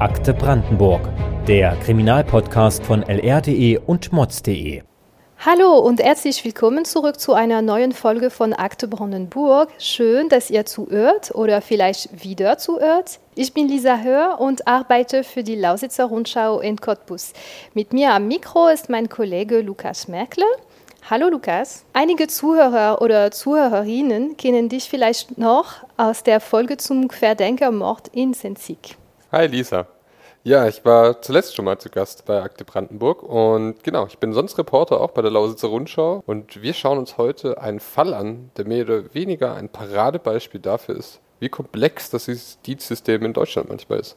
Akte Brandenburg, der Kriminalpodcast von lr.de und mods.de. Hallo und herzlich willkommen zurück zu einer neuen Folge von Akte Brandenburg. Schön, dass ihr zuhört oder vielleicht wieder zuhört. Ich bin Lisa Hör und arbeite für die Lausitzer Rundschau in Cottbus. Mit mir am Mikro ist mein Kollege Lukas Merkle. Hallo Lukas. Einige Zuhörer oder Zuhörerinnen kennen dich vielleicht noch aus der Folge zum Querdenkermord in Senzig. Hi Lisa. Ja, ich war zuletzt schon mal zu Gast bei Akte Brandenburg und genau, ich bin sonst Reporter auch bei der Lausitzer Rundschau und wir schauen uns heute einen Fall an, der mehr oder weniger ein Paradebeispiel dafür ist, wie komplex das Justizsystem in Deutschland manchmal ist.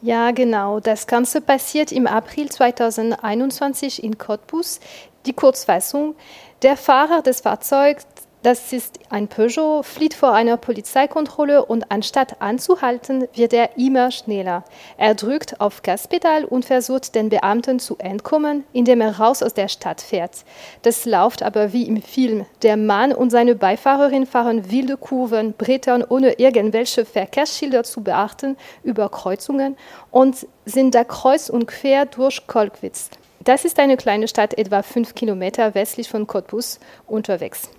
Ja, genau. Das Ganze passiert im April 2021 in Cottbus. Die Kurzfassung. Der Fahrer des Fahrzeugs das ist ein Peugeot, flieht vor einer Polizeikontrolle und anstatt anzuhalten, wird er immer schneller. Er drückt auf Gaspedal und versucht, den Beamten zu entkommen, indem er raus aus der Stadt fährt. Das läuft aber wie im Film. Der Mann und seine Beifahrerin fahren wilde Kurven, brettern ohne irgendwelche Verkehrsschilder zu beachten über Kreuzungen und sind da kreuz und quer durch Kolkwitz. Das ist eine kleine Stadt etwa fünf Kilometer westlich von Cottbus unterwegs.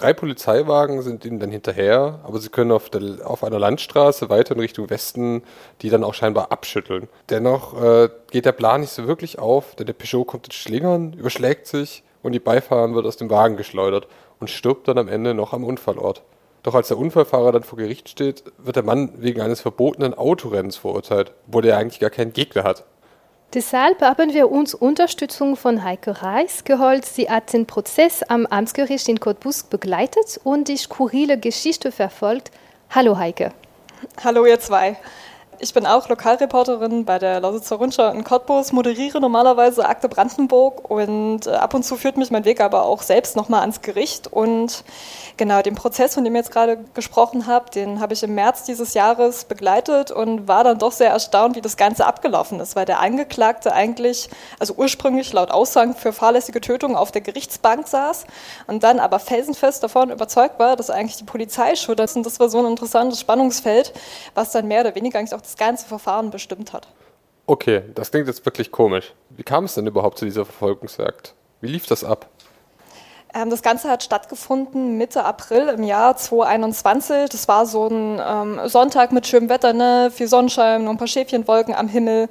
Drei Polizeiwagen sind ihnen dann hinterher, aber sie können auf, der, auf einer Landstraße weiter in Richtung Westen die dann auch scheinbar abschütteln. Dennoch äh, geht der Plan nicht so wirklich auf, denn der Peugeot kommt ins Schlingern, überschlägt sich und die Beifahrerin wird aus dem Wagen geschleudert und stirbt dann am Ende noch am Unfallort. Doch als der Unfallfahrer dann vor Gericht steht, wird der Mann wegen eines verbotenen Autorennens verurteilt, obwohl er eigentlich gar keinen Gegner hat. Deshalb haben wir uns Unterstützung von Heike Reis geholt. Sie hat den Prozess am Amtsgericht in Cottbus begleitet und die skurrile Geschichte verfolgt. Hallo Heike. Hallo ihr zwei. Ich bin auch Lokalreporterin bei der Lausitzer Rundschau in Cottbus, moderiere normalerweise Akte Brandenburg und äh, ab und zu führt mich mein Weg aber auch selbst nochmal ans Gericht. Und genau, den Prozess, von dem ihr jetzt gerade gesprochen habt, den habe ich im März dieses Jahres begleitet und war dann doch sehr erstaunt, wie das Ganze abgelaufen ist, weil der Angeklagte eigentlich, also ursprünglich laut Aussagen für fahrlässige Tötung auf der Gerichtsbank saß und dann aber felsenfest davon überzeugt war, dass eigentlich die Polizei schuld ist. Und das war so ein interessantes Spannungsfeld, was dann mehr oder weniger eigentlich auch das ganze Verfahren bestimmt hat. Okay, das klingt jetzt wirklich komisch. Wie kam es denn überhaupt zu dieser Verfolgungsjagd? Wie lief das ab? Ähm, das Ganze hat stattgefunden Mitte April im Jahr 2021. Das war so ein ähm, Sonntag mit schönem Wetter, ne? viel Sonnenschein, und ein paar Schäfchenwolken am Himmel.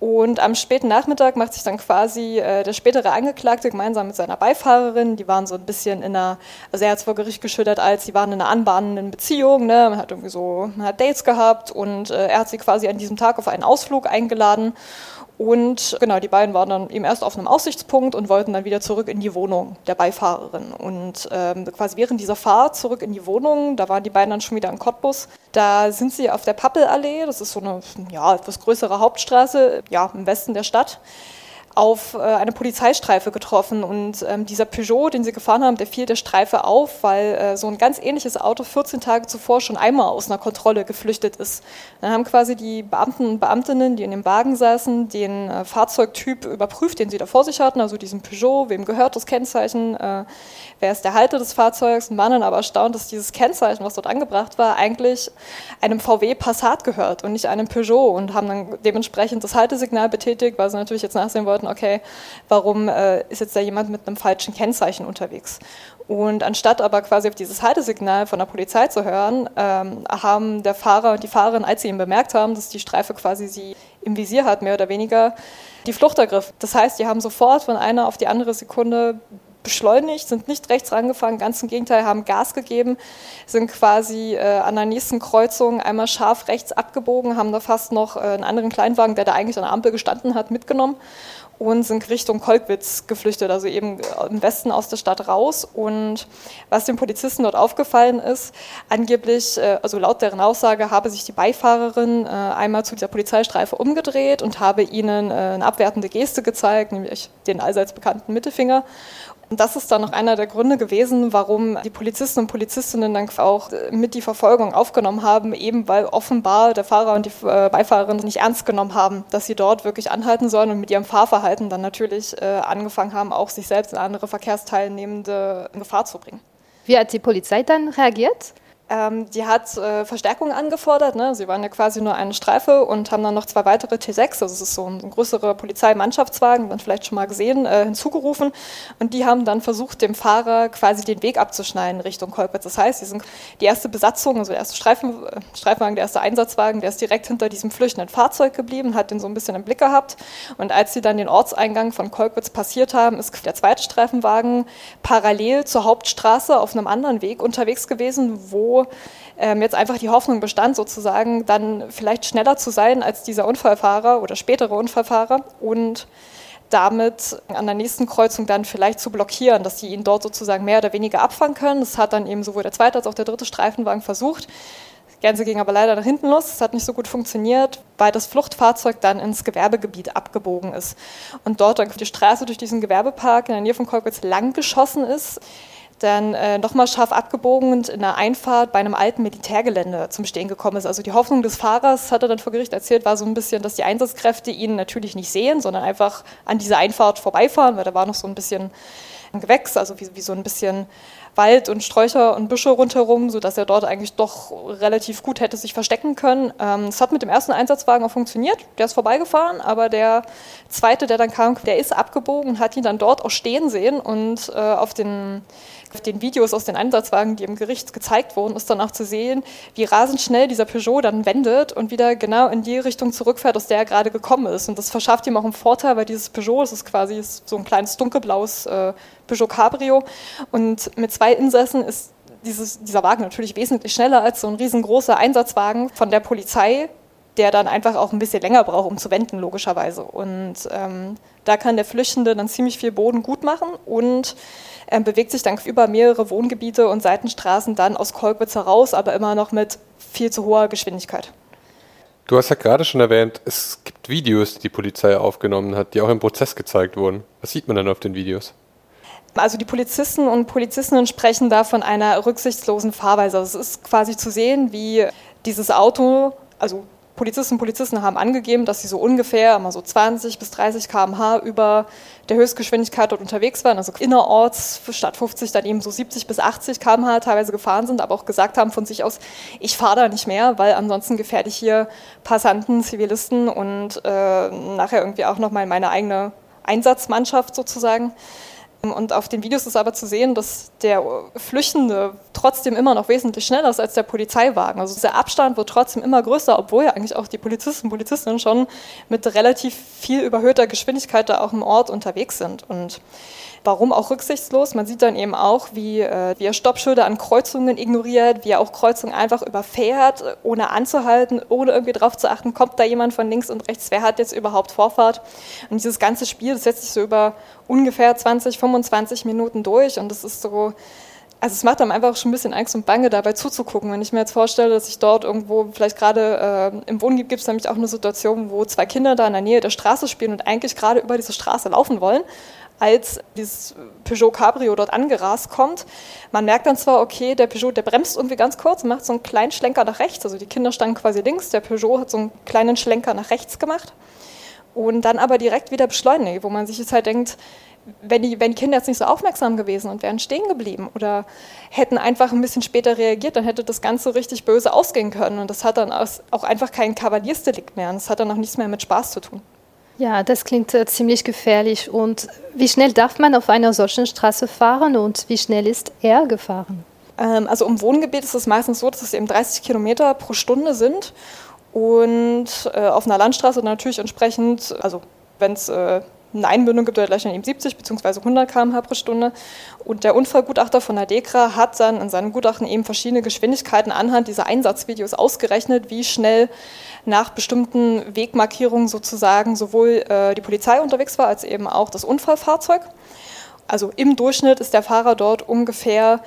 Und am späten Nachmittag macht sich dann quasi äh, der spätere Angeklagte gemeinsam mit seiner Beifahrerin, die waren so ein bisschen in einer, also er hat es vor Gericht geschildert als, sie waren in einer anbahnenden Beziehung, ne? man hat irgendwie so, man hat Dates gehabt und äh, er hat sie quasi an diesem Tag auf einen Ausflug eingeladen und genau, die beiden waren dann eben erst auf einem Aussichtspunkt und wollten dann wieder zurück in die Wohnung der Beifahrerin. Und ähm, quasi während dieser Fahrt zurück in die Wohnung, da waren die beiden dann schon wieder in Cottbus, da sind sie auf der Pappelallee, das ist so eine ja, etwas größere Hauptstraße, ja, im Westen der Stadt auf äh, eine Polizeistreife getroffen und ähm, dieser Peugeot, den sie gefahren haben, der fiel der Streife auf, weil äh, so ein ganz ähnliches Auto 14 Tage zuvor schon einmal aus einer Kontrolle geflüchtet ist. Dann haben quasi die Beamten und Beamtinnen, die in dem Wagen saßen, den äh, Fahrzeugtyp überprüft, den sie da vor sich hatten, also diesen Peugeot, wem gehört das Kennzeichen, äh, wer ist der Halter des Fahrzeugs, und waren dann aber erstaunt, dass dieses Kennzeichen, was dort angebracht war, eigentlich einem VW Passat gehört und nicht einem Peugeot und haben dann dementsprechend das Haltesignal betätigt, weil sie natürlich jetzt nachsehen wollten, okay, warum äh, ist jetzt da jemand mit einem falschen Kennzeichen unterwegs? Und anstatt aber quasi auf dieses Haltesignal von der Polizei zu hören, ähm, haben der Fahrer und die Fahrerin, als sie ihn bemerkt haben, dass die Streife quasi sie im Visier hat, mehr oder weniger, die Flucht ergriffen. Das heißt, die haben sofort von einer auf die andere Sekunde beschleunigt, sind nicht rechts rangefahren, ganz im Gegenteil, haben Gas gegeben, sind quasi äh, an der nächsten Kreuzung einmal scharf rechts abgebogen, haben da fast noch äh, einen anderen Kleinwagen, der da eigentlich an der Ampel gestanden hat, mitgenommen und sind Richtung Kolkwitz geflüchtet, also eben im Westen aus der Stadt raus. Und was den Polizisten dort aufgefallen ist, angeblich, äh, also laut deren Aussage, habe sich die Beifahrerin äh, einmal zu dieser Polizeistreife umgedreht und habe ihnen äh, eine abwertende Geste gezeigt, nämlich den allseits bekannten Mittelfinger. Und das ist dann noch einer der Gründe gewesen, warum die Polizisten und Polizistinnen dann auch mit die Verfolgung aufgenommen haben, eben weil offenbar der Fahrer und die Beifahrerin nicht ernst genommen haben, dass sie dort wirklich anhalten sollen und mit ihrem Fahrverhalten Verhalten dann natürlich äh, angefangen haben, auch sich selbst in andere Verkehrsteilnehmende in Gefahr zu bringen. Wie hat die Polizei dann reagiert? Ähm, die hat äh, Verstärkung angefordert. Ne? Sie waren ja quasi nur eine Streife und haben dann noch zwei weitere T6, also es ist so ein, ein größerer Polizeimannschaftswagen, man vielleicht schon mal gesehen, äh, hinzugerufen. Und die haben dann versucht, dem Fahrer quasi den Weg abzuschneiden Richtung Kolpitz. Das heißt, die, sind, die erste Besatzung, also der erste Streifen, äh, Streifenwagen, der erste Einsatzwagen, der ist direkt hinter diesem flüchtenden Fahrzeug geblieben, hat den so ein bisschen im Blick gehabt. Und als sie dann den Ortseingang von Kolpitz passiert haben, ist der zweite Streifenwagen parallel zur Hauptstraße auf einem anderen Weg unterwegs gewesen, wo ähm, jetzt einfach die Hoffnung bestand, sozusagen dann vielleicht schneller zu sein als dieser Unfallfahrer oder spätere Unfallfahrer und damit an der nächsten Kreuzung dann vielleicht zu blockieren, dass die ihn dort sozusagen mehr oder weniger abfangen können. Das hat dann eben sowohl der zweite als auch der dritte Streifenwagen versucht. Ganze ging aber leider nach hinten los. Es hat nicht so gut funktioniert, weil das Fluchtfahrzeug dann ins Gewerbegebiet abgebogen ist und dort dann die Straße durch diesen Gewerbepark in der Nähe von Kolkwitz lang geschossen ist dann äh, nochmal scharf abgebogen und in einer Einfahrt bei einem alten Militärgelände zum Stehen gekommen ist. Also die Hoffnung des Fahrers, hat er dann vor Gericht erzählt, war so ein bisschen, dass die Einsatzkräfte ihn natürlich nicht sehen, sondern einfach an dieser Einfahrt vorbeifahren, weil da war noch so ein bisschen ein Gewächs, also wie, wie so ein bisschen Wald und Sträucher und Büsche rundherum, sodass er dort eigentlich doch relativ gut hätte sich verstecken können. Ähm, es hat mit dem ersten Einsatzwagen auch funktioniert, der ist vorbeigefahren, aber der zweite, der dann kam, der ist abgebogen und hat ihn dann dort auch stehen sehen und äh, auf den auf den Videos aus den Einsatzwagen, die im Gericht gezeigt wurden, ist dann auch zu sehen, wie rasend schnell dieser Peugeot dann wendet und wieder genau in die Richtung zurückfährt, aus der er gerade gekommen ist. Und das verschafft ihm auch einen Vorteil, weil dieses Peugeot, das ist quasi so ein kleines dunkelblaues äh, Peugeot Cabrio und mit zwei Insassen ist dieses, dieser Wagen natürlich wesentlich schneller als so ein riesengroßer Einsatzwagen von der Polizei, der dann einfach auch ein bisschen länger braucht, um zu wenden, logischerweise. Und ähm, da kann der Flüchtende dann ziemlich viel Boden gut machen und ähm, bewegt sich dann über mehrere Wohngebiete und Seitenstraßen dann aus Kolkwitz heraus, aber immer noch mit viel zu hoher Geschwindigkeit. Du hast ja gerade schon erwähnt, es gibt Videos, die die Polizei aufgenommen hat, die auch im Prozess gezeigt wurden. Was sieht man dann auf den Videos? Also die Polizisten und Polizistinnen sprechen da von einer rücksichtslosen Fahrweise. Also es ist quasi zu sehen, wie dieses Auto, also Polizisten und Polizisten haben angegeben, dass sie so ungefähr immer so 20 bis 30 km/h über der Höchstgeschwindigkeit dort unterwegs waren, also innerorts statt 50 dann eben so 70 bis 80 km/h teilweise gefahren sind, aber auch gesagt haben von sich aus, ich fahre da nicht mehr, weil ansonsten gefährde ich hier Passanten, Zivilisten und äh, nachher irgendwie auch nochmal meine eigene Einsatzmannschaft sozusagen. Und auf den Videos ist aber zu sehen, dass der Flüchtende trotzdem immer noch wesentlich schneller ist als der Polizeiwagen. Also der Abstand wird trotzdem immer größer, obwohl ja eigentlich auch die Polizisten und Polizistinnen schon mit relativ viel überhöhter Geschwindigkeit da auch im Ort unterwegs sind. Und Warum auch rücksichtslos? Man sieht dann eben auch, wie, äh, wie er Stoppschilder an Kreuzungen ignoriert, wie er auch Kreuzungen einfach überfährt, ohne anzuhalten, ohne irgendwie drauf zu achten, kommt da jemand von links und rechts, wer hat jetzt überhaupt Vorfahrt? Und dieses ganze Spiel, das setzt sich so über ungefähr 20, 25 Minuten durch und das ist so, also es macht einem einfach schon ein bisschen Angst und Bange dabei zuzugucken. Wenn ich mir jetzt vorstelle, dass ich dort irgendwo, vielleicht gerade äh, im Wohngebiet gibt es nämlich auch eine Situation, wo zwei Kinder da in der Nähe der Straße spielen und eigentlich gerade über diese Straße laufen wollen, als dieses Peugeot Cabrio dort angerast kommt. Man merkt dann zwar, okay, der Peugeot, der bremst irgendwie ganz kurz, macht so einen kleinen Schlenker nach rechts. Also die Kinder standen quasi links, der Peugeot hat so einen kleinen Schlenker nach rechts gemacht und dann aber direkt wieder beschleunigt, wo man sich jetzt halt denkt, wenn die, wenn die Kinder jetzt nicht so aufmerksam gewesen und wären stehen geblieben oder hätten einfach ein bisschen später reagiert, dann hätte das Ganze richtig böse ausgehen können. Und das hat dann auch einfach kein Kavaliersdelikt mehr. Und das hat dann auch nichts mehr mit Spaß zu tun. Ja, das klingt äh, ziemlich gefährlich. Und wie schnell darf man auf einer solchen Straße fahren und wie schnell ist er gefahren? Ähm, also im Wohngebiet ist es meistens so, dass es eben 30 Kilometer pro Stunde sind. Und äh, auf einer Landstraße natürlich entsprechend, also wenn es äh, eine Einbindung gibt, er gleich dann eben 70 bzw. 100 km/h pro Stunde. Und der Unfallgutachter von der DEKRA hat dann in seinem Gutachten eben verschiedene Geschwindigkeiten anhand dieser Einsatzvideos ausgerechnet, wie schnell nach bestimmten Wegmarkierungen sozusagen sowohl äh, die Polizei unterwegs war, als eben auch das Unfallfahrzeug. Also im Durchschnitt ist der Fahrer dort ungefähr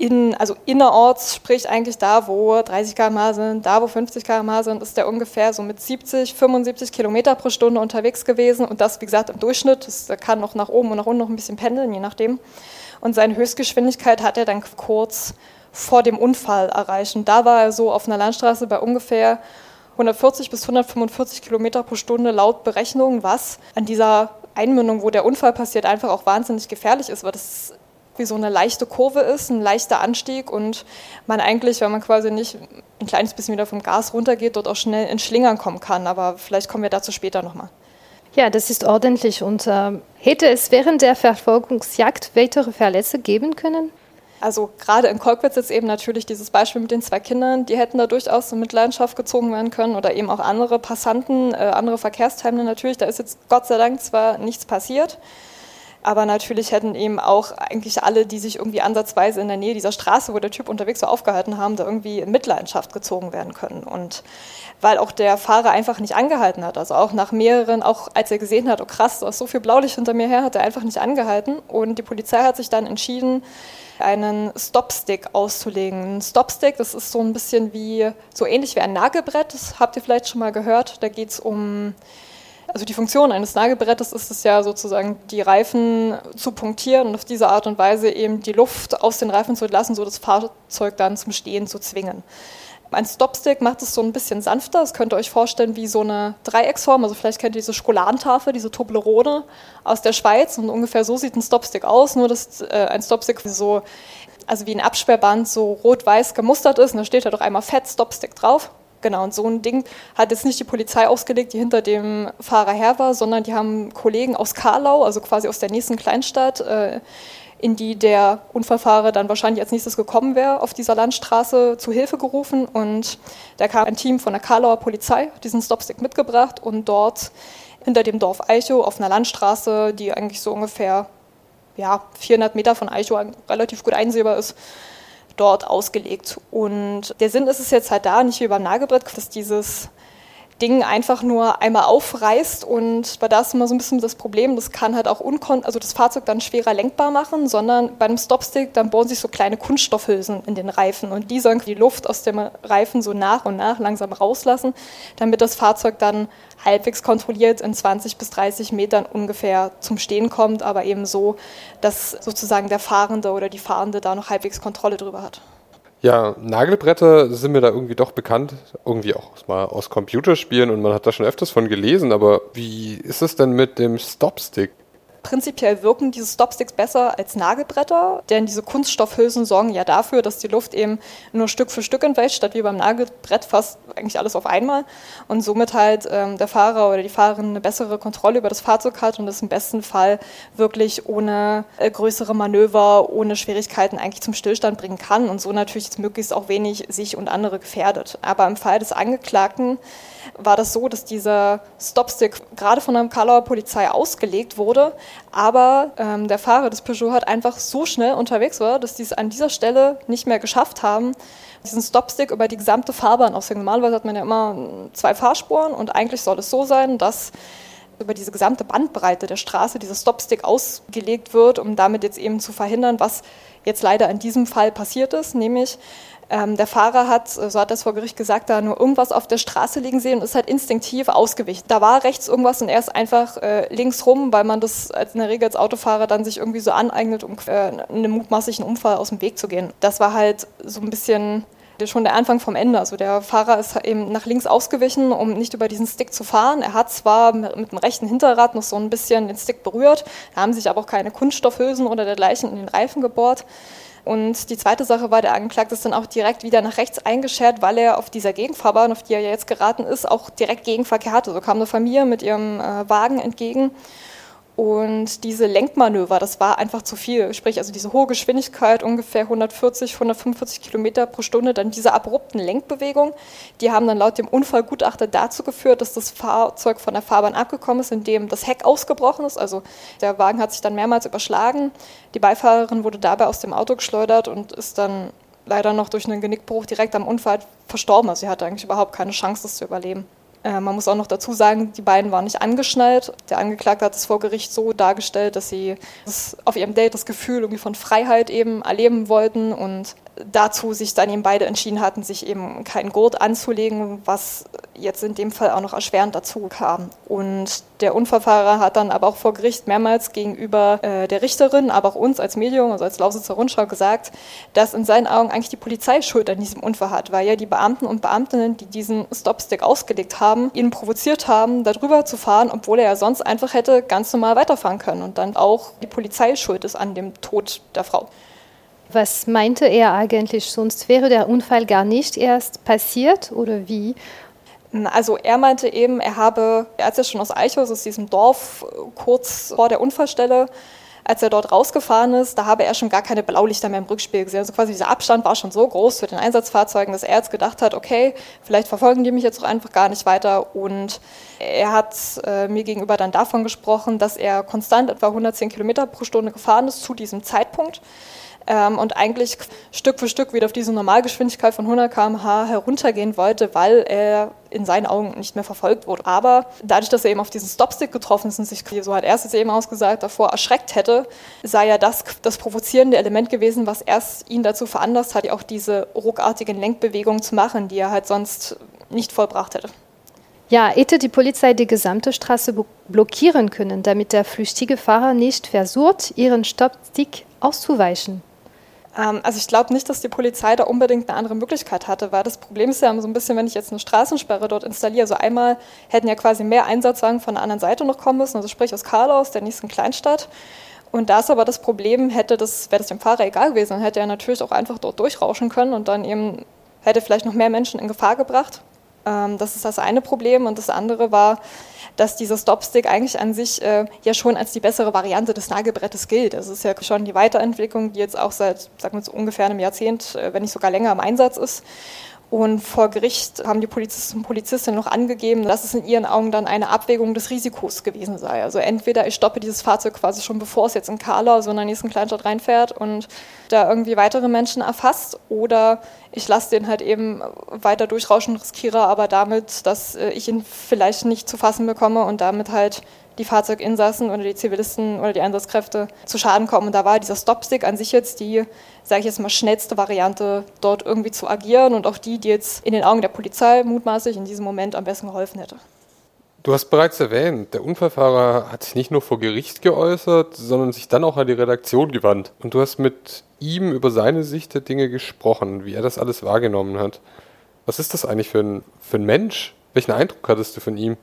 in, also innerorts, sprich eigentlich da, wo 30 km/h sind, da, wo 50 km/h sind, ist der ungefähr so mit 70, 75 Kilometer pro Stunde unterwegs gewesen. Und das, wie gesagt, im Durchschnitt. Das kann noch nach oben und nach unten noch ein bisschen pendeln, je nachdem. Und seine Höchstgeschwindigkeit hat er dann kurz vor dem Unfall erreicht. Und da war er so auf einer Landstraße bei ungefähr 140 bis 145 Kilometer pro Stunde laut Berechnungen, was an dieser Einmündung, wo der Unfall passiert, einfach auch wahnsinnig gefährlich ist, weil das wie so eine leichte Kurve ist, ein leichter Anstieg und man eigentlich, wenn man quasi nicht ein kleines bisschen wieder vom Gas runtergeht, dort auch schnell in Schlingern kommen kann. Aber vielleicht kommen wir dazu später nochmal. Ja, das ist ordentlich. Und äh, hätte es während der Verfolgungsjagd weitere Verletzte geben können? Also gerade in Kolkwitz jetzt eben natürlich dieses Beispiel mit den zwei Kindern, die hätten da durchaus so mit Leidenschaft gezogen werden können oder eben auch andere Passanten, äh, andere Verkehrsteilnehmer natürlich. Da ist jetzt Gott sei Dank zwar nichts passiert, aber natürlich hätten eben auch eigentlich alle, die sich irgendwie ansatzweise in der Nähe dieser Straße, wo der Typ unterwegs so aufgehalten haben, da irgendwie in Mitleidenschaft gezogen werden können. Und weil auch der Fahrer einfach nicht angehalten hat. Also auch nach mehreren, auch als er gesehen hat, oh krass, da ist so viel Blaulicht hinter mir her, hat er einfach nicht angehalten. Und die Polizei hat sich dann entschieden, einen Stopstick auszulegen. Ein Stopstick, das ist so ein bisschen wie, so ähnlich wie ein Nagelbrett, das habt ihr vielleicht schon mal gehört. Da geht es um also die Funktion eines Nagelbrettes ist es ja sozusagen, die Reifen zu punktieren und auf diese Art und Weise eben die Luft aus den Reifen zu entlassen, so das Fahrzeug dann zum Stehen zu zwingen. Ein Stopstick macht es so ein bisschen sanfter. Das könnt ihr euch vorstellen wie so eine Dreiecksform. Also vielleicht kennt ihr diese Schokolantafel, diese Toblerone aus der Schweiz. Und ungefähr so sieht ein Stopstick aus. Nur, dass äh, ein Stopstick so, also wie ein Absperrband so rot-weiß gemustert ist. Und da steht da doch einmal Fett Stopstick drauf. Genau, und so ein Ding hat jetzt nicht die Polizei ausgelegt, die hinter dem Fahrer her war, sondern die haben Kollegen aus Karlau, also quasi aus der nächsten Kleinstadt, äh, in die der Unfallfahrer dann wahrscheinlich als nächstes gekommen wäre, auf dieser Landstraße zu Hilfe gerufen. Und da kam ein Team von der Karlauer Polizei, diesen Stopstick mitgebracht und dort hinter dem Dorf Eichow auf einer Landstraße, die eigentlich so ungefähr ja, 400 Meter von Eichow relativ gut einsehbar ist, dort ausgelegt. Und der Sinn ist es jetzt halt da, nicht wie beim Nagelbrett, dass dieses Ding einfach nur einmal aufreißt und bei da ist immer so ein bisschen das Problem, das kann halt auch unkon also das Fahrzeug dann schwerer lenkbar machen, sondern bei einem Stopstick dann bohren sich so kleine Kunststoffhülsen in den Reifen und die sollen die Luft aus dem Reifen so nach und nach langsam rauslassen, damit das Fahrzeug dann halbwegs kontrolliert in 20 bis 30 Metern ungefähr zum Stehen kommt, aber eben so, dass sozusagen der Fahrende oder die Fahrende da noch halbwegs Kontrolle drüber hat. Ja, Nagelbretter sind mir da irgendwie doch bekannt, irgendwie auch mal aus Computerspielen und man hat da schon öfters von gelesen, aber wie ist es denn mit dem Stopstick? Prinzipiell wirken diese Stopsticks besser als Nagelbretter, denn diese Kunststoffhülsen sorgen ja dafür, dass die Luft eben nur Stück für Stück entweicht, statt wie beim Nagelbrett fast eigentlich alles auf einmal und somit halt ähm, der Fahrer oder die Fahrerin eine bessere Kontrolle über das Fahrzeug hat und es im besten Fall wirklich ohne äh, größere Manöver, ohne Schwierigkeiten eigentlich zum Stillstand bringen kann und so natürlich jetzt möglichst auch wenig sich und andere gefährdet. Aber im Fall des Angeklagten war das so, dass dieser Stopstick gerade von der Karlauer Polizei ausgelegt wurde, aber ähm, der Fahrer des Peugeot hat einfach so schnell unterwegs war, dass die es an dieser Stelle nicht mehr geschafft haben, diesen Stopstick über die gesamte Fahrbahn auszulegen. Normalerweise hat man ja immer zwei Fahrspuren und eigentlich soll es so sein, dass über diese gesamte Bandbreite der Straße dieser Stopstick ausgelegt wird, um damit jetzt eben zu verhindern, was jetzt leider in diesem Fall passiert ist, nämlich ähm, der Fahrer hat, so hat das vor Gericht gesagt, da nur irgendwas auf der Straße liegen sehen und ist halt instinktiv ausgewichen. Da war rechts irgendwas und er ist einfach äh, links rum, weil man das als in der Regel als Autofahrer dann sich irgendwie so aneignet, um äh, einem mutmaßlichen Unfall aus dem Weg zu gehen. Das war halt so ein bisschen schon der Anfang vom Ende. Also der Fahrer ist eben nach links ausgewichen, um nicht über diesen Stick zu fahren. Er hat zwar mit dem rechten Hinterrad noch so ein bisschen den Stick berührt, da haben sich aber auch keine Kunststoffhülsen oder dergleichen in den Reifen gebohrt. Und die zweite Sache war, der Angeklagte ist dann auch direkt wieder nach rechts eingeschert, weil er auf dieser Gegenfahrbahn, auf die er jetzt geraten ist, auch direkt Gegenverkehr hatte. So kam eine Familie mit ihrem äh, Wagen entgegen und diese Lenkmanöver, das war einfach zu viel. Sprich, also diese hohe Geschwindigkeit, ungefähr 140, 145 Kilometer pro Stunde, dann diese abrupten Lenkbewegungen, die haben dann laut dem Unfallgutachter dazu geführt, dass das Fahrzeug von der Fahrbahn abgekommen ist, indem das Heck ausgebrochen ist. Also der Wagen hat sich dann mehrmals überschlagen. Die Beifahrerin wurde dabei aus dem Auto geschleudert und ist dann leider noch durch einen Genickbruch direkt am Unfall verstorben. Also sie hatte eigentlich überhaupt keine Chance, das zu überleben. Äh, man muss auch noch dazu sagen, die beiden waren nicht angeschnallt. Der Angeklagte hat es vor Gericht so dargestellt, dass sie auf ihrem Date das Gefühl irgendwie von Freiheit eben erleben wollten und dazu sich dann eben beide entschieden hatten, sich eben keinen Gurt anzulegen, was jetzt in dem Fall auch noch erschwerend dazu kam. Und der Unfallfahrer hat dann aber auch vor Gericht mehrmals gegenüber äh, der Richterin, aber auch uns als Medium, also als Lausitzer Rundschau gesagt, dass in seinen Augen eigentlich die Polizei Schuld an diesem Unfall hat, weil ja die Beamten und Beamtinnen, die diesen Stopstick ausgelegt haben, ihn provoziert haben, darüber zu fahren, obwohl er ja sonst einfach hätte ganz normal weiterfahren können und dann auch die Polizei schuld ist an dem Tod der Frau. Was meinte er eigentlich? Sonst wäre der Unfall gar nicht erst passiert oder wie? Also er meinte eben, er habe, er schon aus Eichhaus, aus diesem Dorf kurz vor der Unfallstelle, als er dort rausgefahren ist, da habe er schon gar keine Blaulichter mehr im Rückspiel gesehen. Also quasi dieser Abstand war schon so groß für den Einsatzfahrzeugen, dass er jetzt gedacht hat, okay, vielleicht verfolgen die mich jetzt auch einfach gar nicht weiter. Und er hat äh, mir gegenüber dann davon gesprochen, dass er konstant etwa 110 Kilometer pro Stunde gefahren ist zu diesem Zeitpunkt ähm, und eigentlich Stück für Stück wieder auf diese Normalgeschwindigkeit von 100 km/h heruntergehen wollte, weil er in seinen Augen nicht mehr verfolgt wurde. Aber dadurch, dass er eben auf diesen Stopstick getroffen ist und sich, so hat er es eben ausgesagt, davor erschreckt hätte, sei ja das das provozierende Element gewesen, was erst ihn dazu veranlasst hat, auch diese ruckartigen Lenkbewegungen zu machen, die er halt sonst nicht vollbracht hätte. Ja, hätte die Polizei die gesamte Straße blockieren können, damit der flüchtige Fahrer nicht versucht, ihren Stoppstick auszuweichen. Ähm, also ich glaube nicht, dass die Polizei da unbedingt eine andere Möglichkeit hatte, weil das Problem ist ja so ein bisschen, wenn ich jetzt eine Straßensperre dort installiere, also einmal hätten ja quasi mehr Einsatzwagen von der anderen Seite noch kommen müssen, also sprich aus Karl der nächsten Kleinstadt. Und da ist aber das Problem, hätte das, wäre das dem Fahrer egal gewesen, dann hätte er natürlich auch einfach dort durchrauschen können und dann eben hätte vielleicht noch mehr Menschen in Gefahr gebracht. Ähm, das ist das eine Problem. Und das andere war, dass dieser Stopstick eigentlich an sich äh, ja schon als die bessere Variante des Nagelbrettes gilt. Das ist ja schon die Weiterentwicklung, die jetzt auch seit, sagen wir so ungefähr einem Jahrzehnt, äh, wenn nicht sogar länger im Einsatz ist. Und vor Gericht haben die Polizisten und Polizistinnen noch angegeben, dass es in ihren Augen dann eine Abwägung des Risikos gewesen sei. Also entweder ich stoppe dieses Fahrzeug quasi schon bevor es jetzt in Karlau, so in der nächsten Kleinstadt reinfährt und da irgendwie weitere Menschen erfasst, oder ich lasse den halt eben weiter durchrauschen, riskiere aber damit, dass äh, ich ihn vielleicht nicht zu fassen bekomme und damit halt die Fahrzeuginsassen oder die Zivilisten oder die Einsatzkräfte zu Schaden kommen. Und da war dieser Stopstick an sich jetzt die, sage ich jetzt mal, schnellste Variante, dort irgendwie zu agieren und auch die, die jetzt in den Augen der Polizei mutmaßlich in diesem Moment am besten geholfen hätte. Du hast bereits erwähnt, der Unfallfahrer hat sich nicht nur vor Gericht geäußert, sondern sich dann auch an die Redaktion gewandt. Und du hast mit ihm über seine Sicht der Dinge gesprochen, wie er das alles wahrgenommen hat. Was ist das eigentlich für ein, für ein Mensch? Welchen Eindruck hattest du von ihm?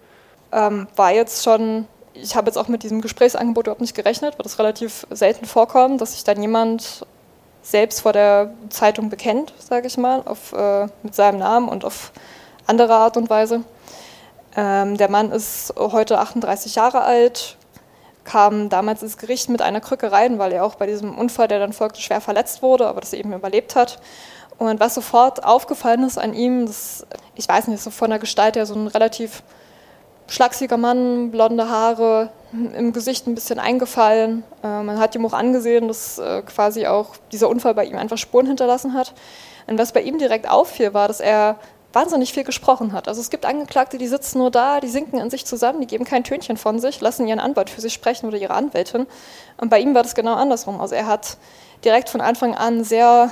Ähm, war jetzt schon ich habe jetzt auch mit diesem Gesprächsangebot überhaupt nicht gerechnet, weil das relativ selten vorkommt, dass sich dann jemand selbst vor der Zeitung bekennt, sage ich mal, auf, äh, mit seinem Namen und auf andere Art und Weise. Ähm, der Mann ist heute 38 Jahre alt, kam damals ins Gericht mit einer Krücke rein, weil er auch bei diesem Unfall, der dann folgte, schwer verletzt wurde, aber das eben überlebt hat. Und was sofort aufgefallen ist an ihm, das, ich weiß nicht, so von der Gestalt her so ein relativ schlachsiger Mann, blonde Haare, im Gesicht ein bisschen eingefallen. Äh, man hat ihm auch angesehen, dass äh, quasi auch dieser Unfall bei ihm einfach Spuren hinterlassen hat. Und was bei ihm direkt auffiel, war, dass er wahnsinnig viel gesprochen hat. Also es gibt Angeklagte, die sitzen nur da, die sinken in sich zusammen, die geben kein Tönchen von sich, lassen ihren Anwalt für sich sprechen oder ihre Anwältin. Und bei ihm war das genau andersrum. Also er hat direkt von Anfang an sehr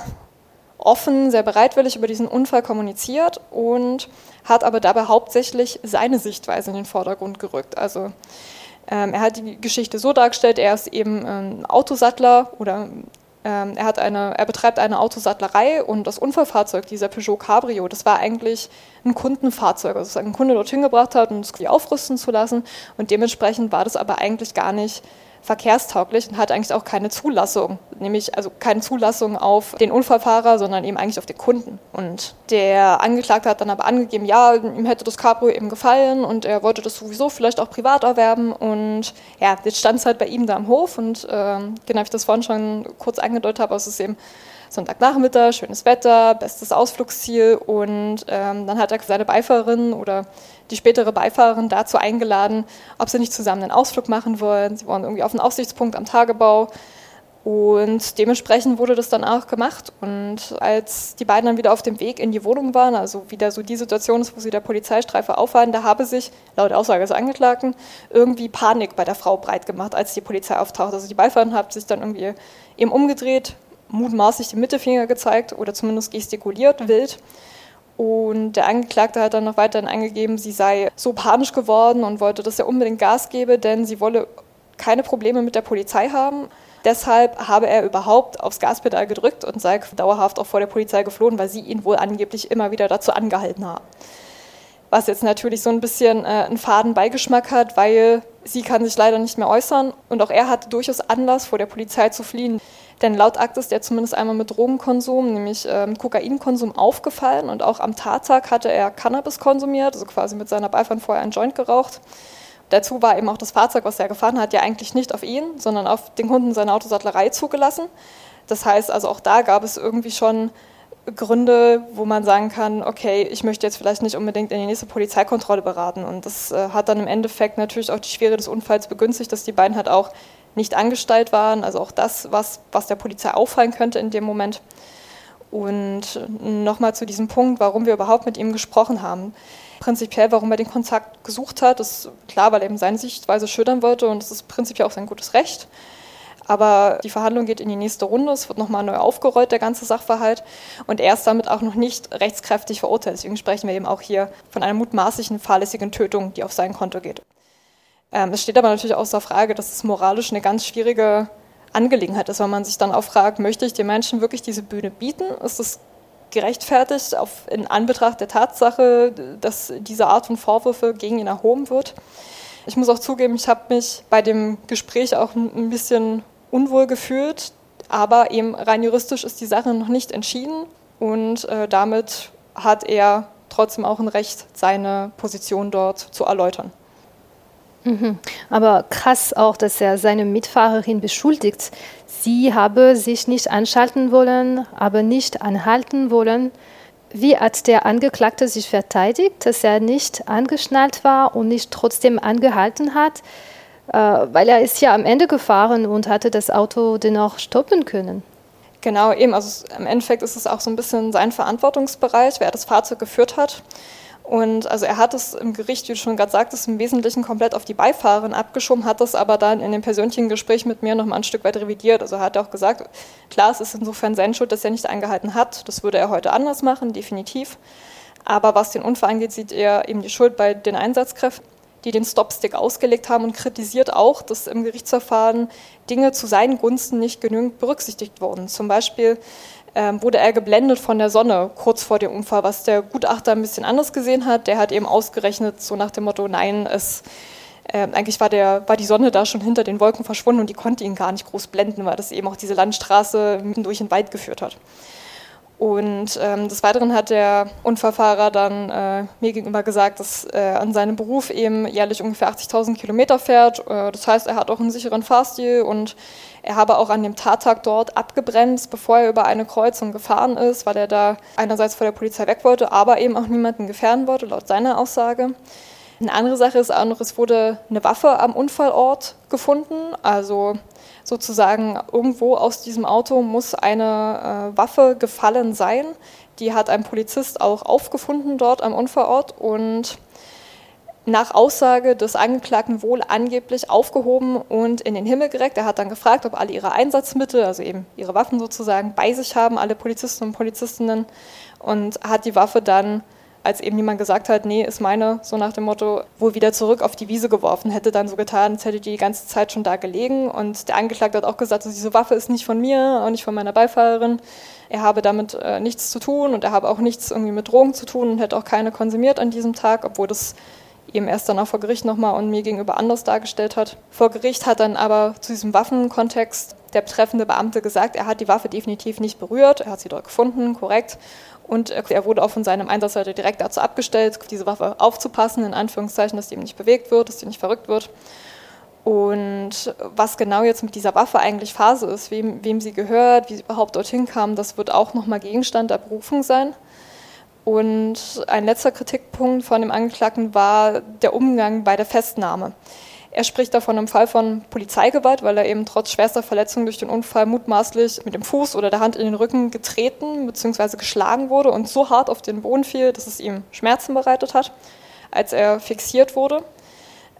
offen, sehr bereitwillig über diesen Unfall kommuniziert und hat aber dabei hauptsächlich seine Sichtweise in den Vordergrund gerückt. Also ähm, er hat die Geschichte so dargestellt, er ist eben ein Autosattler oder ähm, er, hat eine, er betreibt eine Autosattlerei und das Unfallfahrzeug, dieser Peugeot Cabrio, das war eigentlich ein Kundenfahrzeug, also das ein Kunde dorthin gebracht hat, um es aufrüsten zu lassen und dementsprechend war das aber eigentlich gar nicht verkehrstauglich und hat eigentlich auch keine Zulassung, nämlich also keine Zulassung auf den Unfallfahrer, sondern eben eigentlich auf den Kunden. Und der Angeklagte hat dann aber angegeben, ja, ihm hätte das Cabrio eben gefallen und er wollte das sowieso vielleicht auch privat erwerben und ja, jetzt stand es halt bei ihm da am Hof und äh, genau, wie ich das vorhin schon kurz angedeutet habe, es ist eben Sonntagnachmittag, schönes Wetter, bestes Ausflugsziel und ähm, dann hat er seine Beifahrerin oder die spätere Beifahrerin dazu eingeladen, ob sie nicht zusammen einen Ausflug machen wollen. Sie wollen irgendwie auf einen Aussichtspunkt am Tagebau. Und dementsprechend wurde das dann auch gemacht. Und als die beiden dann wieder auf dem Weg in die Wohnung waren, also wieder so die Situation ist, wo sie der Polizeistreife aufwarten, da habe sich, laut Aussage des Angeklagten, irgendwie Panik bei der Frau breit gemacht, als die Polizei auftaucht. Also die Beifahrerin hat sich dann irgendwie eben umgedreht, mutmaßlich den Mittelfinger gezeigt oder zumindest gestikuliert wild. Und der Angeklagte hat dann noch weiterhin angegeben, sie sei so panisch geworden und wollte, dass er unbedingt Gas gebe, denn sie wolle keine Probleme mit der Polizei haben. Deshalb habe er überhaupt aufs Gaspedal gedrückt und sei dauerhaft auch vor der Polizei geflohen, weil sie ihn wohl angeblich immer wieder dazu angehalten haben. Was jetzt natürlich so ein bisschen äh, einen faden Beigeschmack hat, weil sie kann sich leider nicht mehr äußern und auch er hatte durchaus Anlass, vor der Polizei zu fliehen. Denn laut Akt ist er zumindest einmal mit Drogenkonsum, nämlich äh, mit Kokainkonsum aufgefallen und auch am Tattag hatte er Cannabis konsumiert, also quasi mit seiner Beifahrt vorher einen Joint geraucht. Dazu war eben auch das Fahrzeug, was er gefahren hat, ja eigentlich nicht auf ihn, sondern auf den Kunden seiner Autosattlerei zugelassen. Das heißt also auch da gab es irgendwie schon Gründe, wo man sagen kann, okay, ich möchte jetzt vielleicht nicht unbedingt in die nächste Polizeikontrolle beraten. Und das äh, hat dann im Endeffekt natürlich auch die Schwere des Unfalls begünstigt, dass die beiden halt auch nicht angestellt waren. Also auch das, was, was der Polizei auffallen könnte in dem Moment. Und nochmal zu diesem Punkt, warum wir überhaupt mit ihm gesprochen haben. Prinzipiell, warum er den Kontakt gesucht hat, ist klar, weil er eben seine Sichtweise schildern wollte und das ist prinzipiell auch sein gutes Recht. Aber die Verhandlung geht in die nächste Runde, es wird nochmal neu aufgerollt, der ganze Sachverhalt. Und er ist damit auch noch nicht rechtskräftig verurteilt. Deswegen sprechen wir eben auch hier von einer mutmaßlichen fahrlässigen Tötung, die auf sein Konto geht. Ähm, es steht aber natürlich außer Frage, dass es moralisch eine ganz schwierige Angelegenheit ist, weil man sich dann auch fragt, möchte ich den Menschen wirklich diese Bühne bieten? Ist es gerechtfertigt auf, in Anbetracht der Tatsache, dass diese Art von Vorwürfe gegen ihn erhoben wird? Ich muss auch zugeben, ich habe mich bei dem Gespräch auch ein bisschen unwohl gefühlt, aber eben rein juristisch ist die Sache noch nicht entschieden und äh, damit hat er trotzdem auch ein Recht, seine Position dort zu erläutern. Mhm. Aber krass auch, dass er seine Mitfahrerin beschuldigt, sie habe sich nicht anschalten wollen, aber nicht anhalten wollen. Wie hat der Angeklagte sich verteidigt, dass er nicht angeschnallt war und nicht trotzdem angehalten hat? Äh, weil er ist ja am Ende gefahren und hatte das Auto dennoch stoppen können. Genau, eben. Also im Endeffekt ist es auch so ein bisschen sein Verantwortungsbereich, wer das Fahrzeug geführt hat. Und also er hat es im Gericht, wie du schon gerade sagtest, im Wesentlichen komplett auf die Beifahrerin abgeschoben, hat das aber dann in dem persönlichen Gespräch mit mir noch mal ein Stück weit revidiert. Also hat er auch gesagt, klar, es ist insofern sein Schuld, dass er nicht eingehalten hat. Das würde er heute anders machen, definitiv. Aber was den Unfall angeht, sieht er eben die Schuld bei den Einsatzkräften die den Stopstick ausgelegt haben und kritisiert auch, dass im Gerichtsverfahren Dinge zu seinen Gunsten nicht genügend berücksichtigt wurden. Zum Beispiel wurde er geblendet von der Sonne kurz vor dem Unfall, was der Gutachter ein bisschen anders gesehen hat. Der hat eben ausgerechnet, so nach dem Motto, nein, es äh, eigentlich war, der, war die Sonne da schon hinter den Wolken verschwunden und die konnte ihn gar nicht groß blenden, weil das eben auch diese Landstraße durch den Wald geführt hat. Und ähm, des Weiteren hat der Unfallfahrer dann äh, mir gegenüber gesagt, dass er an seinem Beruf eben jährlich ungefähr 80.000 Kilometer fährt. Äh, das heißt, er hat auch einen sicheren Fahrstil und er habe auch an dem Tattag dort abgebremst, bevor er über eine Kreuzung gefahren ist, weil er da einerseits vor der Polizei weg wollte, aber eben auch niemanden gefährden wollte, laut seiner Aussage. Eine andere Sache ist auch noch, es wurde eine Waffe am Unfallort gefunden. Also sozusagen irgendwo aus diesem Auto muss eine äh, Waffe gefallen sein. Die hat ein Polizist auch aufgefunden dort am Unfallort und nach Aussage des Angeklagten wohl angeblich aufgehoben und in den Himmel gereckt. Er hat dann gefragt, ob alle ihre Einsatzmittel, also eben ihre Waffen sozusagen, bei sich haben, alle Polizisten und Polizistinnen, und hat die Waffe dann als eben jemand gesagt hat, nee, ist meine, so nach dem Motto, wohl wieder zurück auf die Wiese geworfen, hätte dann so getan, als hätte die die ganze Zeit schon da gelegen. Und der Angeklagte hat auch gesagt, also diese Waffe ist nicht von mir, auch nicht von meiner Beifahrerin. Er habe damit äh, nichts zu tun und er habe auch nichts irgendwie mit Drogen zu tun und hätte auch keine konsumiert an diesem Tag, obwohl das eben erst danach vor Gericht nochmal und mir gegenüber anders dargestellt hat. Vor Gericht hat dann aber zu diesem Waffenkontext der betreffende Beamte gesagt, er hat die Waffe definitiv nicht berührt, er hat sie dort gefunden, korrekt. Und er wurde auch von seinem Einsatzleiter direkt dazu abgestellt, diese Waffe aufzupassen, in Anführungszeichen, dass die eben nicht bewegt wird, dass die nicht verrückt wird. Und was genau jetzt mit dieser Waffe eigentlich Phase ist, wem, wem sie gehört, wie sie überhaupt dorthin kam, das wird auch nochmal Gegenstand der Berufung sein. Und ein letzter Kritikpunkt von dem Angeklagten war der Umgang bei der Festnahme. Er spricht davon im Fall von Polizeigewalt, weil er eben trotz schwerster Verletzung durch den Unfall mutmaßlich mit dem Fuß oder der Hand in den Rücken getreten bzw. geschlagen wurde und so hart auf den Boden fiel, dass es ihm Schmerzen bereitet hat, als er fixiert wurde.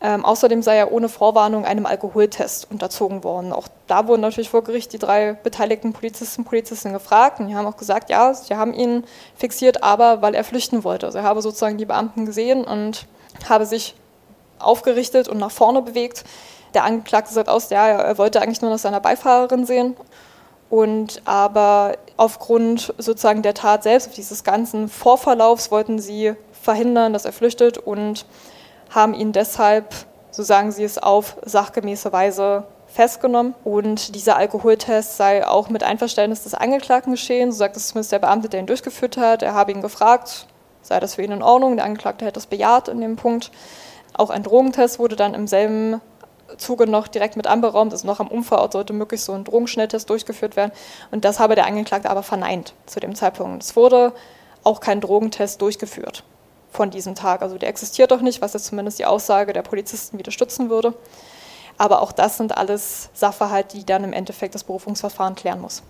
Ähm, außerdem sei er ohne Vorwarnung einem Alkoholtest unterzogen worden. Auch da wurden natürlich vor Gericht die drei beteiligten Polizisten und Polizistinnen gefragt. Und die haben auch gesagt, ja, sie haben ihn fixiert, aber weil er flüchten wollte. Also er habe sozusagen die Beamten gesehen und habe sich aufgerichtet und nach vorne bewegt. Der Angeklagte sagt aus, ja, er wollte eigentlich nur nach seiner Beifahrerin sehen. Und aber aufgrund sozusagen der Tat selbst, dieses ganzen Vorverlaufs, wollten sie verhindern, dass er flüchtet und haben ihn deshalb, so sagen sie es, auf sachgemäße Weise festgenommen. Und dieser Alkoholtest sei auch mit Einverständnis des Angeklagten geschehen, so sagt es zumindest der Beamte, der ihn durchgeführt hat. Er habe ihn gefragt, sei das für ihn in Ordnung. Der Angeklagte hätte das bejaht in dem Punkt. Auch ein Drogentest wurde dann im selben Zuge noch direkt mit anberaumt. Also noch am Unfallort sollte möglichst so ein Drogenschnelltest durchgeführt werden. Und das habe der Angeklagte aber verneint zu dem Zeitpunkt. Es wurde auch kein Drogentest durchgeführt von diesem Tag. Also der existiert doch nicht, was jetzt zumindest die Aussage der Polizisten wieder stützen würde. Aber auch das sind alles Sachverhalte, die dann im Endeffekt das Berufungsverfahren klären muss.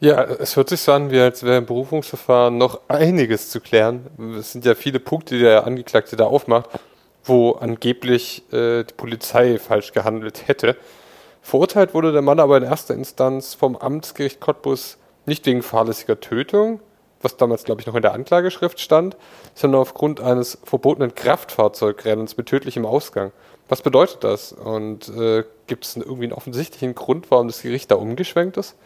Ja, es hört sich so an, wie als wäre im Berufungsverfahren noch einiges zu klären. Es sind ja viele Punkte, die der Angeklagte da aufmacht, wo angeblich äh, die Polizei falsch gehandelt hätte. Verurteilt wurde der Mann aber in erster Instanz vom Amtsgericht Cottbus nicht wegen fahrlässiger Tötung, was damals, glaube ich, noch in der Anklageschrift stand, sondern aufgrund eines verbotenen Kraftfahrzeugrennens mit tödlichem Ausgang. Was bedeutet das? Und äh, gibt es irgendwie einen offensichtlichen Grund, warum das Gericht da umgeschwenkt ist?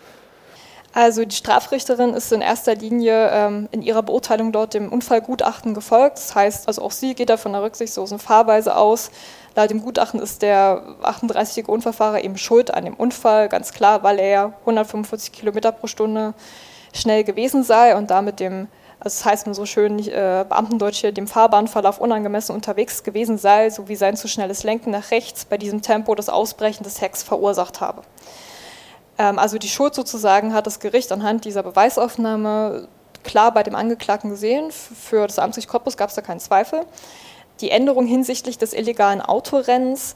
Also die Strafrichterin ist in erster Linie ähm, in ihrer Beurteilung dort dem Unfallgutachten gefolgt. Das heißt, also auch sie geht da von einer rücksichtslosen Fahrweise aus. Laut dem Gutachten ist der 38-jährige Unfallfahrer eben schuld an dem Unfall, ganz klar, weil er 145 Kilometer pro Stunde schnell gewesen sei und damit dem, also das heißt nur so schön, äh, Beamtendeutsch hier, dem Fahrbahnverlauf unangemessen unterwegs gewesen sei, sowie sein zu schnelles Lenken nach rechts bei diesem Tempo das Ausbrechen des Hecks verursacht habe. Ähm, also die Schuld sozusagen hat das Gericht anhand dieser Beweisaufnahme klar bei dem Angeklagten gesehen. Für das Amtsgericht Cottbus gab es da keinen Zweifel. Die Änderung hinsichtlich des illegalen Autorennens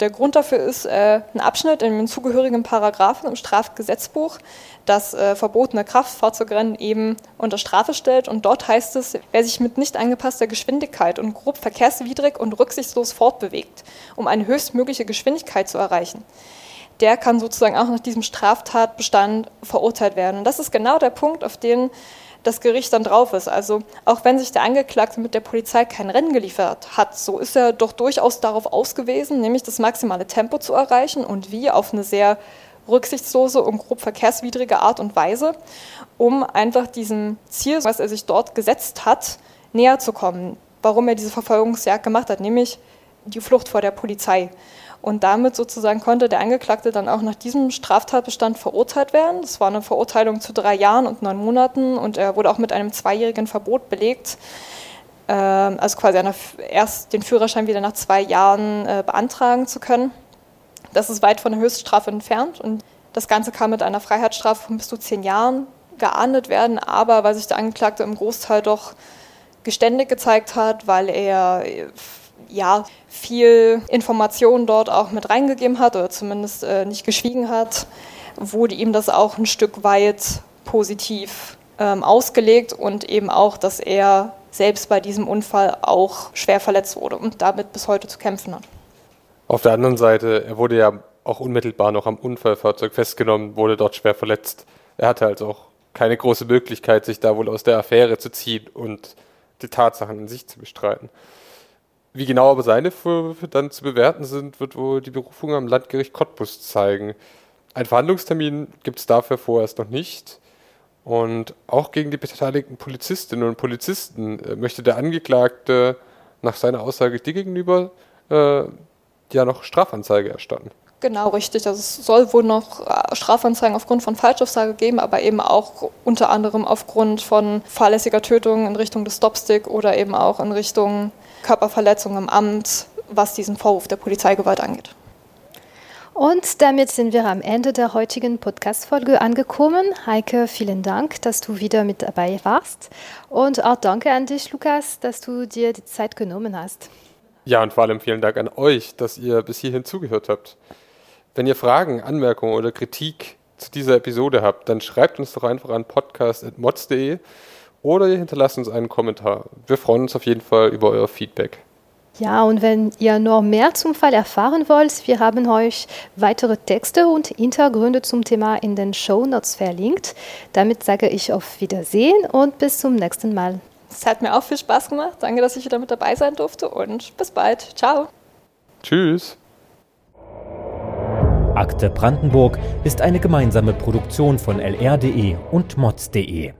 der Grund dafür ist äh, ein Abschnitt in den zugehörigen Paragraphen im Strafgesetzbuch, das äh, verbotene Kraftfahrzeugrennen eben unter Strafe stellt. Und dort heißt es, wer sich mit nicht angepasster Geschwindigkeit und grob verkehrswidrig und rücksichtslos fortbewegt, um eine höchstmögliche Geschwindigkeit zu erreichen, der kann sozusagen auch nach diesem Straftatbestand verurteilt werden. Und das ist genau der Punkt, auf den das Gericht dann drauf ist. Also auch wenn sich der Angeklagte mit der Polizei kein Rennen geliefert hat, so ist er doch durchaus darauf ausgewiesen, nämlich das maximale Tempo zu erreichen und wie auf eine sehr rücksichtslose und grob verkehrswidrige Art und Weise, um einfach diesem Ziel, was er sich dort gesetzt hat, näher zu kommen. Warum er diese Verfolgungsjagd gemacht hat, nämlich die Flucht vor der Polizei. Und damit sozusagen konnte der Angeklagte dann auch nach diesem Straftatbestand verurteilt werden. Das war eine Verurteilung zu drei Jahren und neun Monaten und er wurde auch mit einem zweijährigen Verbot belegt. Ähm, also quasi erst den Führerschein wieder nach zwei Jahren äh, beantragen zu können. Das ist weit von der Höchststrafe entfernt und das Ganze kann mit einer Freiheitsstrafe von bis zu zehn Jahren geahndet werden, aber weil sich der Angeklagte im Großteil doch geständig gezeigt hat, weil er ja, viel Informationen dort auch mit reingegeben hat oder zumindest äh, nicht geschwiegen hat, wurde ihm das auch ein Stück weit positiv ähm, ausgelegt und eben auch, dass er selbst bei diesem Unfall auch schwer verletzt wurde und damit bis heute zu kämpfen hat. Auf der anderen Seite, er wurde ja auch unmittelbar noch am Unfallfahrzeug festgenommen, wurde dort schwer verletzt. Er hatte also auch keine große Möglichkeit, sich da wohl aus der Affäre zu ziehen und die Tatsachen in sich zu bestreiten. Wie genau aber seine Vorwürfe dann zu bewerten sind, wird wohl die Berufung am Landgericht Cottbus zeigen. Ein Verhandlungstermin gibt es dafür vorerst noch nicht. Und auch gegen die beteiligten Polizistinnen und Polizisten äh, möchte der Angeklagte nach seiner Aussage dir gegenüber äh, ja noch Strafanzeige erstatten. Genau, richtig. Also es soll wohl noch äh, Strafanzeigen aufgrund von Falschaussage geben, aber eben auch unter anderem aufgrund von fahrlässiger Tötung in Richtung des Stopstick oder eben auch in Richtung Körperverletzung im Amt, was diesen Vorwurf der Polizeigewalt angeht. Und damit sind wir am Ende der heutigen Podcast-Folge angekommen. Heike, vielen Dank, dass du wieder mit dabei warst. Und auch danke an dich, Lukas, dass du dir die Zeit genommen hast. Ja, und vor allem vielen Dank an euch, dass ihr bis hierhin zugehört habt. Wenn ihr Fragen, Anmerkungen oder Kritik zu dieser Episode habt, dann schreibt uns doch einfach an podcast.mods.de oder ihr hinterlasst uns einen Kommentar. Wir freuen uns auf jeden Fall über euer Feedback. Ja, und wenn ihr noch mehr zum Fall erfahren wollt, wir haben euch weitere Texte und Hintergründe zum Thema in den Show Notes verlinkt. Damit sage ich auf Wiedersehen und bis zum nächsten Mal. Es hat mir auch viel Spaß gemacht. Danke, dass ich wieder mit dabei sein durfte und bis bald. Ciao. Tschüss. Akte Brandenburg ist eine gemeinsame Produktion von lr.de und mods.de.